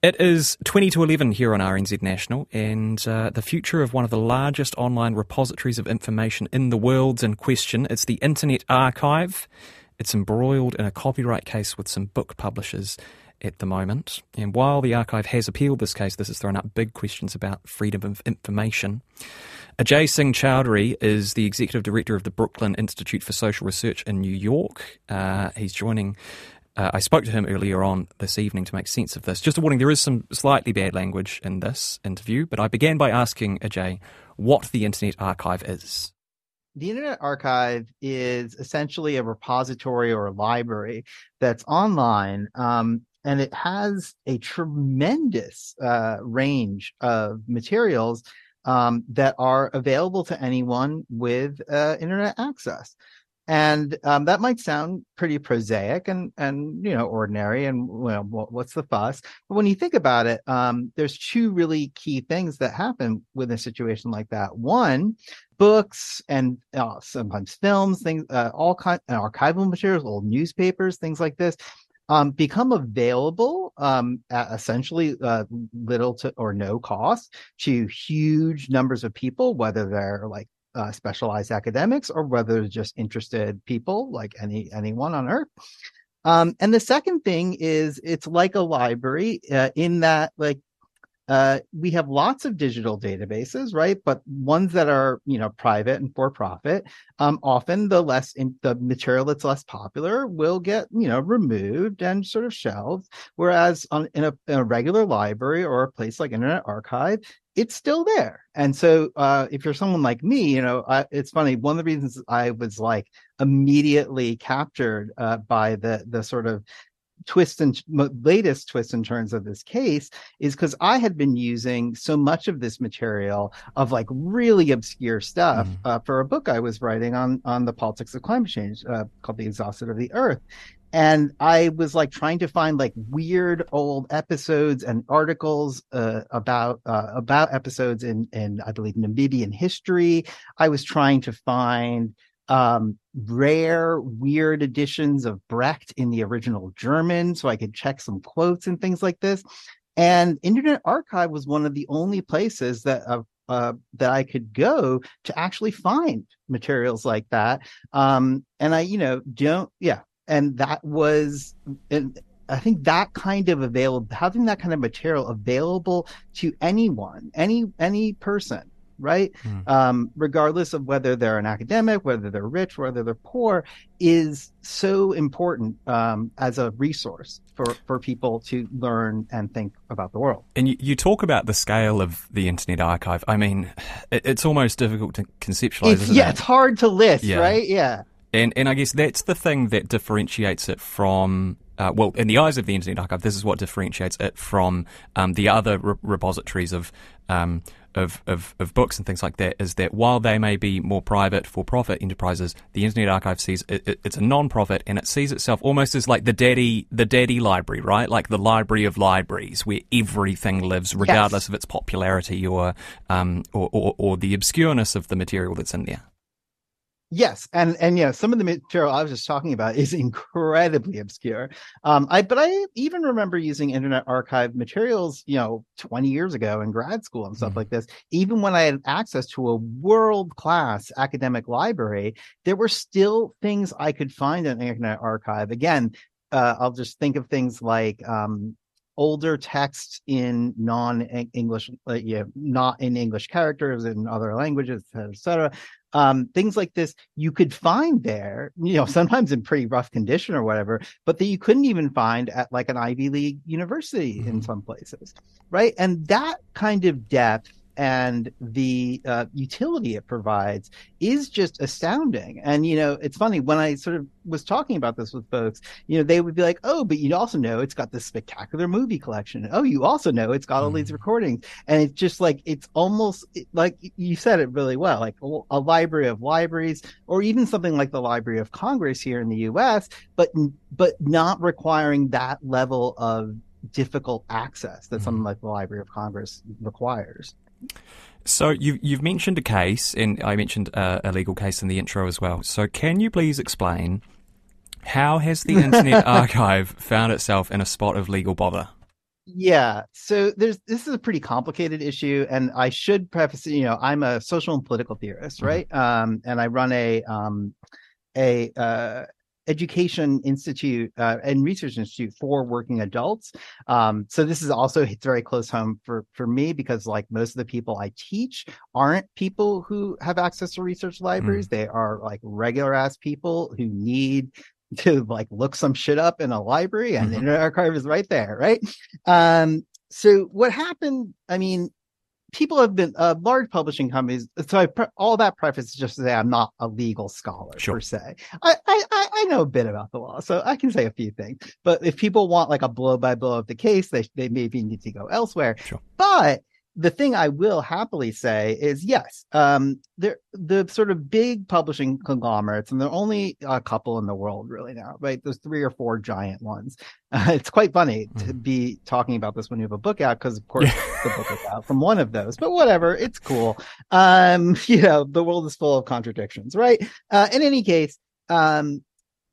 It is 20 to 11 here on RNZ National, and uh, the future of one of the largest online repositories of information in the world's in question. It's the Internet Archive. It's embroiled in a copyright case with some book publishers at the moment. And while the archive has appealed this case, this has thrown up big questions about freedom of information. Ajay Singh Chowdhury is the executive director of the Brooklyn Institute for Social Research in New York. Uh, he's joining. Uh, I spoke to him earlier on this evening to make sense of this. Just a warning, there is some slightly bad language in this interview, but I began by asking Ajay what the Internet Archive is. The Internet Archive is essentially a repository or a library that's online um, and it has a tremendous uh, range of materials um, that are available to anyone with uh, internet access. And um, that might sound pretty prosaic and and you know ordinary and well what's the fuss? But when you think about it, um, there's two really key things that happen with a situation like that. One, books and uh, sometimes films, things, uh, all kind archival materials, old newspapers, things like this um, become available um, at essentially uh, little to or no cost to huge numbers of people, whether they're like uh, specialized academics or whether just interested people like any anyone on earth. Um, and the second thing is it's like a library uh, in that like uh, we have lots of digital databases, right? But ones that are, you know, private and for profit, um, often the less in, the material that's less popular will get, you know, removed and sort of shelved. Whereas on in a, in a regular library or a place like Internet Archive, it's still there. And so, uh, if you're someone like me, you know, I, it's funny. One of the reasons I was like immediately captured uh, by the the sort of twist and latest twist and turns of this case is because I had been using so much of this material of like really obscure stuff mm. uh, for a book I was writing on on the politics of climate change uh, called The Exhausted of the Earth. And I was like trying to find like weird old episodes and articles uh, about uh, about episodes in in I believe Namibian history. I was trying to find um, rare, weird editions of Brecht in the original German, so I could check some quotes and things like this. And Internet Archive was one of the only places that uh, uh, that I could go to actually find materials like that. Um, and I, you know, don't, yeah. And that was, and I think that kind of available, having that kind of material available to anyone, any any person, right? Mm. Um, regardless of whether they're an academic, whether they're rich, whether they're poor, is so important um, as a resource for, for people to learn and think about the world. And you, you talk about the scale of the Internet Archive. I mean, it, it's almost difficult to conceptualize. It's, yeah, it? it's hard to list, yeah. right? Yeah. And and I guess that's the thing that differentiates it from uh, well, in the eyes of the Internet Archive, this is what differentiates it from um, the other re- repositories of um, of, of, of books and things like that is that while they may be more private for profit enterprises, the Internet Archive sees it, it, it's a non profit and it sees itself almost as like the daddy the daddy library, right? Like the library of libraries where everything lives regardless yes. of its popularity or, um, or, or, or the obscureness of the material that's in there. Yes, and and yeah, some of the material I was just talking about is incredibly obscure. Um, I but I even remember using Internet Archive materials, you know, 20 years ago in grad school and stuff mm-hmm. like this. Even when I had access to a world class academic library, there were still things I could find in Internet Archive. Again, uh, I'll just think of things like um, older texts in non-English, uh, yeah, not in English characters in other languages, et cetera um, things like this you could find there, you know, sometimes in pretty rough condition or whatever, but that you couldn't even find at like an Ivy League university mm-hmm. in some places, right? And that kind of depth and the uh, utility it provides is just astounding. And, you know, it's funny when I sort of was talking about this with folks, you know, they would be like, oh, but you also know it's got this spectacular movie collection. Oh, you also know it's got all these mm. recordings. And it's just like, it's almost like you said it really well, like a library of libraries, or even something like the Library of Congress here in the US, but, but not requiring that level of difficult access that something mm-hmm. like the Library of Congress requires. So you, you've mentioned a case, and I mentioned uh, a legal case in the intro as well. So can you please explain how has the Internet Archive found itself in a spot of legal bother? Yeah, so there's this is a pretty complicated issue, and I should preface, you know, I'm a social and political theorist, mm-hmm. right? Mm-hmm. Um, and I run a um, a uh, education institute uh, and research institute for working adults um, so this is also it's very close home for for me because like most of the people i teach aren't people who have access to research libraries mm. they are like regular ass people who need to like look some shit up in a library and mm-hmm. the internet archive is right there right um so what happened i mean people have been uh, large publishing companies. So I pre- all that preface is just to say I'm not a legal scholar sure. per se. I, I I know a bit about the law, so I can say a few things. But if people want like a blow by blow of the case, they they maybe need to go elsewhere. Sure. But the thing I will happily say is yes, um, the the sort of big publishing conglomerates, and there are only a couple in the world really now, right? There's three or four giant ones. Uh, it's quite funny mm. to mm-hmm. be talking about this when you have a book out, because of course the book is out from one of those. But whatever, it's cool. Um, you know, the world is full of contradictions, right? Uh, in any case, um,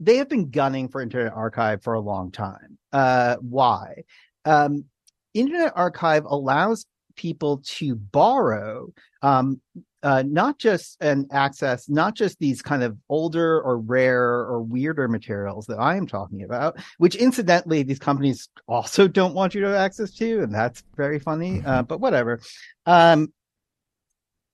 they have been gunning for Internet Archive for a long time. Uh, why? Um, Internet Archive allows people to borrow um, uh, not just an access, not just these kind of older or rare or weirder materials that I am talking about, which incidentally these companies also don't want you to have access to, and that's very funny. Uh, mm-hmm. but whatever. Um,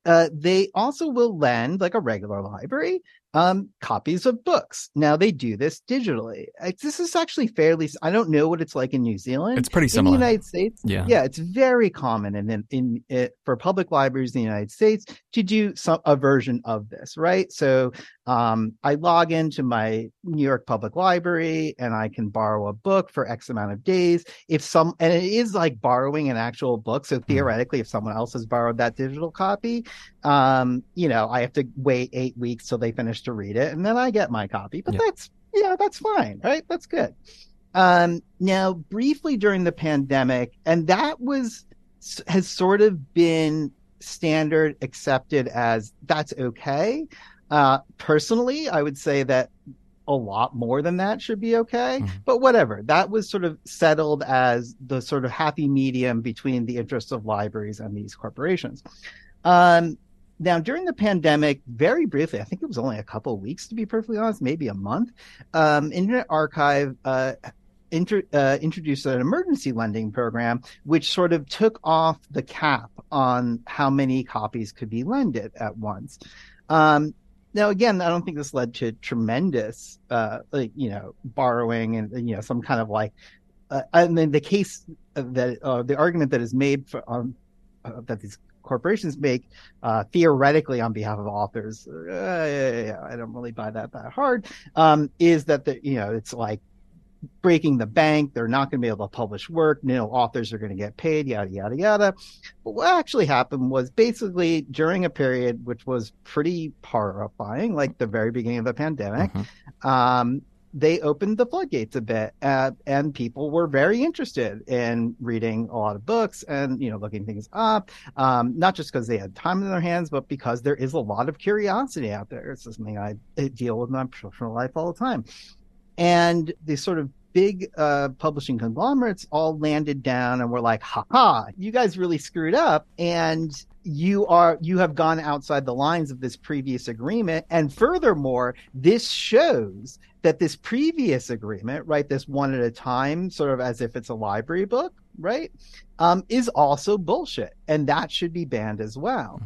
uh, they also will lend like a regular library um, copies of books. Now they do this digitally. This is actually fairly. I don't know what it's like in New Zealand. It's pretty similar in the United States. Yeah, yeah, it's very common in in, in it, for public libraries in the United States to do some a version of this, right? So um, I log into my New York Public Library and I can borrow a book for X amount of days. If some, and it is like borrowing an actual book. So hmm. theoretically, if someone else has borrowed that digital copy, um, you know, I have to wait eight weeks till they finish to read it and then I get my copy. But that's, yeah, that's fine, right? That's good. Um, now, briefly during the pandemic, and that was, has sort of been standard accepted as that's okay. Uh, personally, I would say that a lot more than that should be okay. Mm-hmm. But whatever. That was sort of settled as the sort of happy medium between the interests of libraries and these corporations. Um, now, during the pandemic, very briefly, I think it was only a couple of weeks to be perfectly honest, maybe a month, um, Internet Archive uh, inter, uh, introduced an emergency lending program, which sort of took off the cap on how many copies could be lended at once. Um, now, again, I don't think this led to tremendous, uh, like you know, borrowing and you know some kind of like. Uh, I mean, the case that uh, the argument that is made for um, uh, that these corporations make uh, theoretically on behalf of authors, uh, yeah, yeah, I don't really buy that that hard. Um, is that the you know it's like breaking the bank. They're not going to be able to publish work. No authors are going to get paid, yada, yada, yada. But what actually happened was basically during a period which was pretty horrifying, like the very beginning of the pandemic, mm-hmm. um, they opened the floodgates a bit uh, and people were very interested in reading a lot of books and you know looking things up um, not just because they had time in their hands but because there is a lot of curiosity out there it's something i deal with in my professional life all the time and the sort of big uh, publishing conglomerates all landed down and were like, ha ha, you guys really screwed up. And you are you have gone outside the lines of this previous agreement. And furthermore this shows that this previous agreement right this one at a time sort of as if it's a library book right um, is also bullshit. And that should be banned as well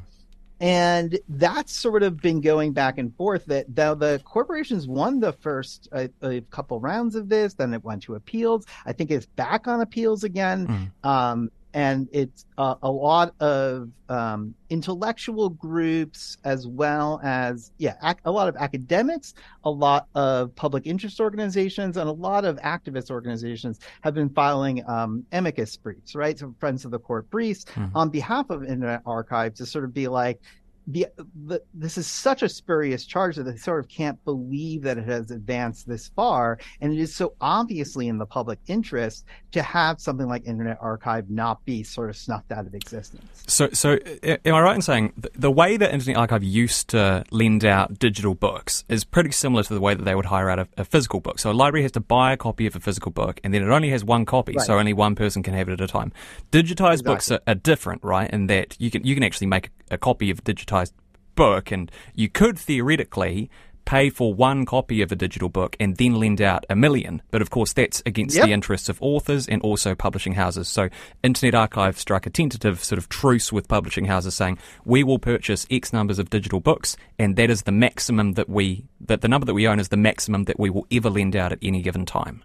and that's sort of been going back and forth that though the corporations won the first uh, a couple rounds of this then it went to appeals i think it's back on appeals again mm. um, and it's uh, a lot of um, intellectual groups as well as yeah ac- a lot of academics a lot of public interest organizations and a lot of activist organizations have been filing um, amicus briefs right so friends of the court briefs mm-hmm. on behalf of internet archive to sort of be like the, the, this is such a spurious charge that they sort of can't believe that it has advanced this far, and it is so obviously in the public interest to have something like Internet Archive not be sort of snuffed out of existence. So, so am I right in saying the way that Internet Archive used to lend out digital books is pretty similar to the way that they would hire out a, a physical book? So a library has to buy a copy of a physical book, and then it only has one copy, right. so only one person can have it at a time. Digitized exactly. books are, are, different, right? In that you can you can actually make a copy of a digitized book, and you could theoretically pay for one copy of a digital book and then lend out a million. But of course, that's against yep. the interests of authors and also publishing houses. So Internet Archive struck a tentative sort of truce with publishing houses saying, we will purchase X numbers of digital books and that is the maximum that we, that the number that we own is the maximum that we will ever lend out at any given time.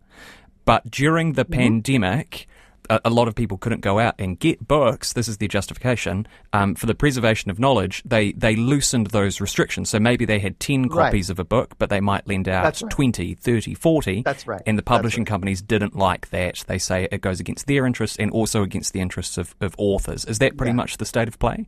But during the mm-hmm. pandemic, a, lot of people couldn't go out and get books. This is the justification um, for the preservation of knowledge. They they loosened those restrictions. So maybe they had 10 copies right. of a book, but they might lend out right. 20, 30, 40. That's right. And the publishing right. companies didn't like that. They say it goes against their interests and also against the interests of, of authors. Is that pretty yeah. much the state of play?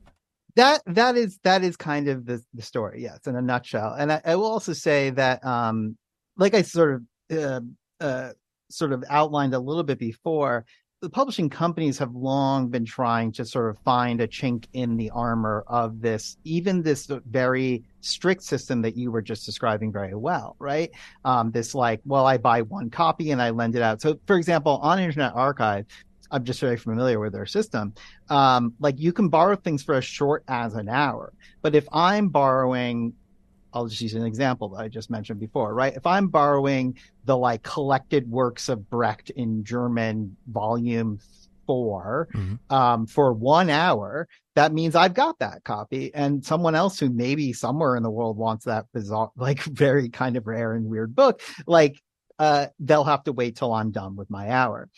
That that is that is kind of the the story, yes, in a nutshell. And I, I will also say that, um, like I sort of uh, uh, sort of outlined a little bit before, the publishing companies have long been trying to sort of find a chink in the armor of this, even this very strict system that you were just describing very well, right? Um, this like, well, I buy one copy and I lend it out. So, for example, on Internet Archive, I'm just very familiar with their system. Um, like you can borrow things for as short as an hour, but if I'm borrowing I'll just use an example that I just mentioned before, right? If I'm borrowing the like collected works of Brecht in German volume 4 mm-hmm. um, for one hour, that means I've got that copy. And someone else who maybe somewhere in the world wants that bizarre, like very kind of rare and weird book, like uh, they'll have to wait till I'm done with my hour.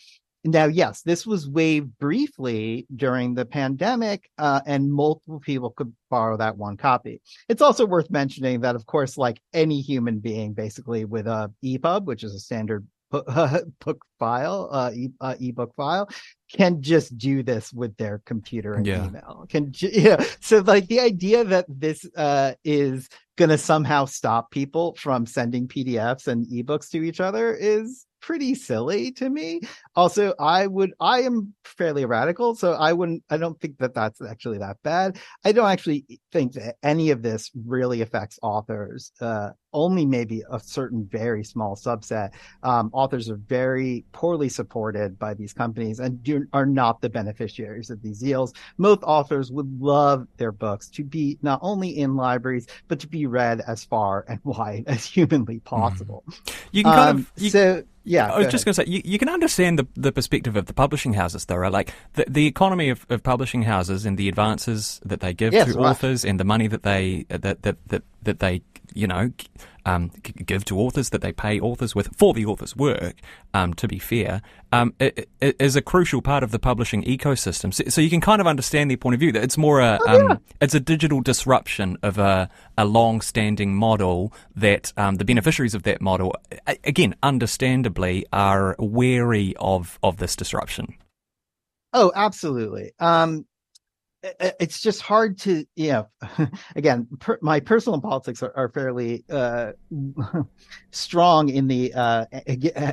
Now, yes, this was waived briefly during the pandemic, uh, and multiple people could borrow that one copy. It's also worth mentioning that, of course, like any human being, basically with a EPUB, which is a standard book file, uh, e- uh, ebook file, can just do this with their computer and yeah. email. Can yeah. So like the idea that this uh, is going to somehow stop people from sending PDFs and ebooks to each other is pretty silly to me. Also, I would, I am fairly radical, so I wouldn't, I don't think that that's actually that bad. I don't actually think that any of this really affects authors. Uh, only maybe a certain very small subset. Um, authors are very poorly supported by these companies and do, are not the beneficiaries of these deals. Most authors would love their books to be not only in libraries, but to be read as far and wide as humanly possible. Mm. You can kind um, of, you, so yeah, I was just going to say you, you, can understand the the perspective of the publishing houses, though, right? Like the the economy of, of publishing houses and the advances that they give yes, to right. authors and the money that they that that that, that they you know um, give to authors that they pay authors with for the author's work. Um, to be fair, um, it, it is a crucial part of the publishing ecosystem. So, so, you can kind of understand their point of view. That it's more a oh, yeah. Um, it's a digital disruption of a a long-standing model that um, the beneficiaries of that model, again, understandably, are wary of of this disruption. Oh, absolutely. Um, it's just hard to you know again per, my personal politics are, are fairly uh, strong in the uh,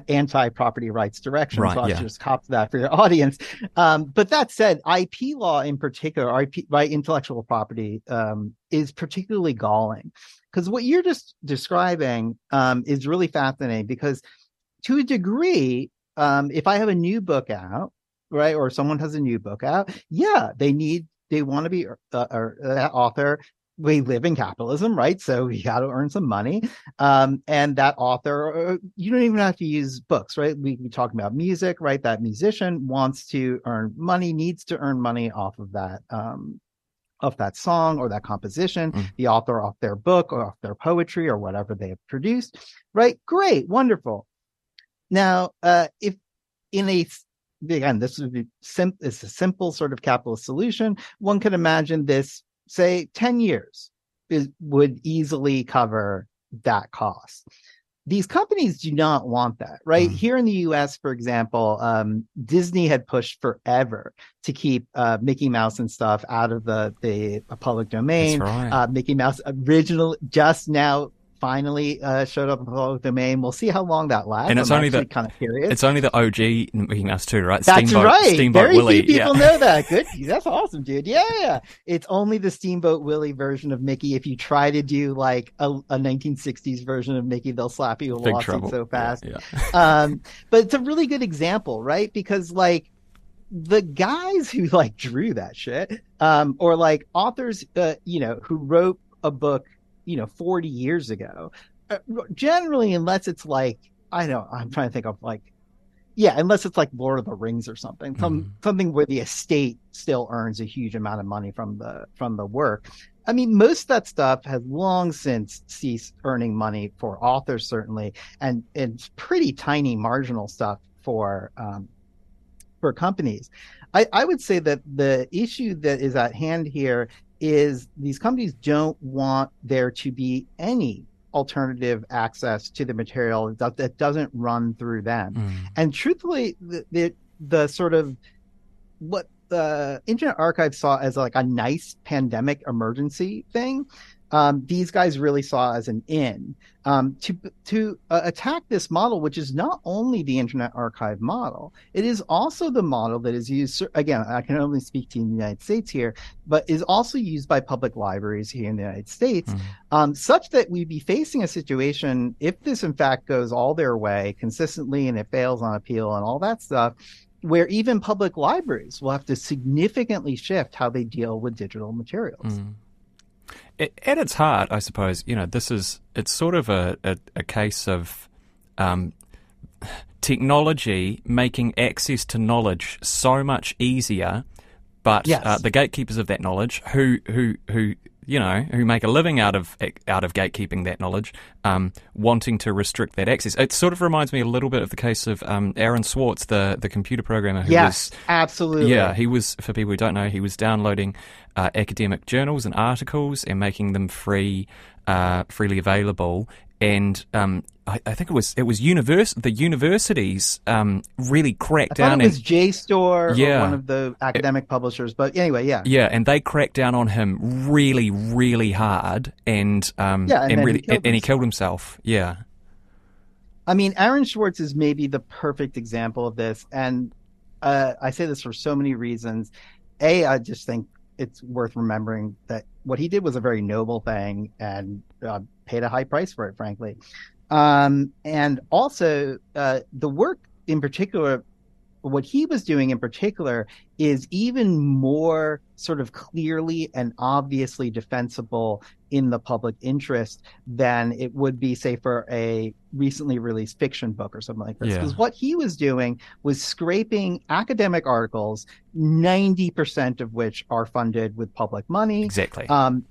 anti-property rights direction right, so i'll yeah. just cop that for your audience um, but that said ip law in particular ip right intellectual property um, is particularly galling because what you're just describing um, is really fascinating because to a degree um, if i have a new book out right or someone has a new book out yeah they need they want to be uh, uh, that author we live in capitalism, right? So you got to earn some money. Um, and that author, uh, you don't even have to use books, right? We, we talk about music, right? That musician wants to earn money, needs to earn money off of that, um, of that song or that composition, mm. the author off their book or off their poetry or whatever they have produced, right? Great, wonderful. Now, uh, if in a again, this would be sim- it's a simple sort of capitalist solution. One could imagine this, say, 10 years is, would easily cover that cost. These companies do not want that, right? Mm. Here in the US, for example, um, Disney had pushed forever to keep uh, Mickey Mouse and stuff out of the, the public domain. Right. Uh, Mickey Mouse original just now finally uh, showed up in the public domain. We'll see how long that lasts. And it's I'm only the kind of curious. It's only the OG Mickey Mouse too, right? That's Steamboat, right. Steamboat Very Willie. few people yeah. know that. Good. That's awesome, dude. Yeah, yeah. It's only the Steamboat Willie version of Mickey. If you try to do like a, a 1960s version of Mickey, they'll slap you a Big lawsuit trouble. so fast. Yeah. um, but it's a really good example, right? Because like the guys who like drew that shit, um, or like authors, uh, you know, who wrote a book, you know, 40 years ago, uh, generally, unless it's like, I don't, I'm trying to think of like, yeah, unless it's like Lord of the Rings or something, some Mhm. something where the estate still earns a huge amount of money from the from the work. I mean, most of that stuff has long since ceased earning money for authors, certainly, and it's pretty tiny marginal stuff for um, for companies. I, I would say that the issue that is at hand here is these companies don't want there to be any alternative access to the material that, that doesn't run through them. Mm. And truthfully, the, the the sort of what the Internet Archive saw as like a nice pandemic emergency thing, um, these guys really saw as an in um, to to uh, attack this model, which is not only the Internet Archive model, it is also the model that is used. Again, I can only speak to the United States here, but is also used by public libraries here in the United States, Mm. um, such that we'd be facing a situation if this in fact goes all their way consistently and it fails on appeal and all that stuff where even public libraries will have to significantly shift how they deal with digital materials. Mm. At, its heart, I suppose, you know, this is, it's sort of a, a, a case of um, technology making access to knowledge so much easier, but Yes. uh, the gatekeepers of that knowledge, who, who, who, you know, who make a living out of out of gatekeeping that knowledge, um, wanting to restrict that access. It sort of reminds me a little bit of the case of um, Aaron Swartz, the the computer programmer who Yes, was absolutely. yeah, he was, for people who don't know, he was downloading uh, academic journals and articles and making them free, uh, freely available. And um, I, I think it was it was univers- the universities um, really cracked down it was and JSTOR Yeah. or one of the academic publishers, but anyway, yeah. yeah, and they cracked down on him really, really hard, and um, Yeah, and he really, killed and he himself. killed himself. Yeah, I mean, Aaron Schwartz is maybe the perfect example of this. And uh, I say this for so many reasons. A, I just think it's worth remembering that what he did was a very noble thing and uh, paid a high price for it, frankly. Um, and also, uh, the work in particular, what he was doing in particular is even more sort of clearly and obviously defensible in the public interest than it would be, say, for a recently released fiction book or something like this. Yeah. Because what he was doing was scraping academic articles, 90% of which are funded with public money, exactly. um,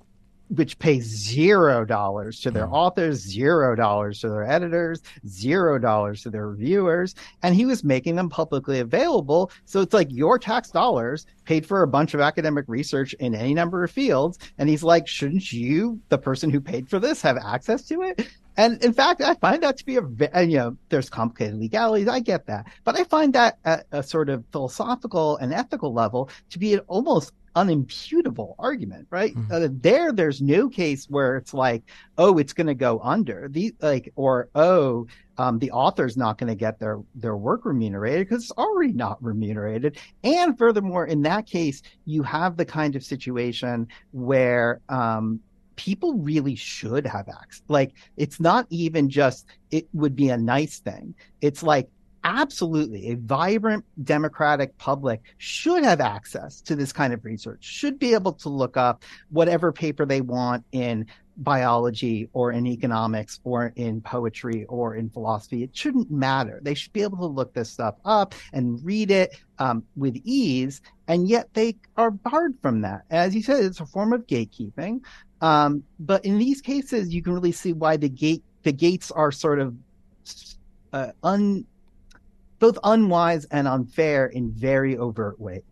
which pay zero dollars to their Mm. authors, zero dollars to their editors, zero dollars to their reviewers, and he was making them publicly available. So it's like your tax dollars paid for a bunch of academic research in any number of fields, and he's like, shouldn't you, the person who paid for this, have access to it? And in fact, I find that to be a, and, you know, there's complicated legalities. I get that. But I find that at a sort of philosophical and ethical level to be an almost unimputable argument, right? Mhm. Uh, there, there's no case where it's like, oh, it's going to go under the like, or oh, um, the author's not going to get their their work remunerated because it's already not remunerated. And furthermore, in that case, you have the kind of situation where um, people really should have access. Like, it's not even just it would be a nice thing. It's like absolutely. A vibrant democratic public should have access to this kind of research should be able to look up whatever paper they want in biology or in economics or in poetry or in philosophy. It shouldn't matter. They should be able to look this stuff up and read it um, with ease and yet they are barred from that. As you said it's a form of gatekeeping um, but in these cases you can really see why the gate the gates are sort of uh, un both unwise and unfair in very overt ways.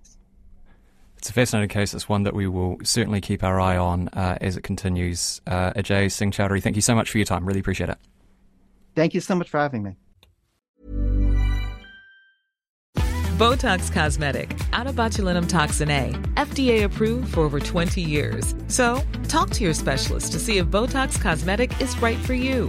It's a fascinating case. It's one that we will certainly keep our eye on uh, as it continues. Uh, Ajay Singh Chowdhury, thank you so much for your time. Really appreciate it. Thank you so much for having me. Botox Cosmetic, onabotulinumtoxinA, FDA approved for over 20 years. So, talk to your specialist to see if Botox Cosmetic is right for you.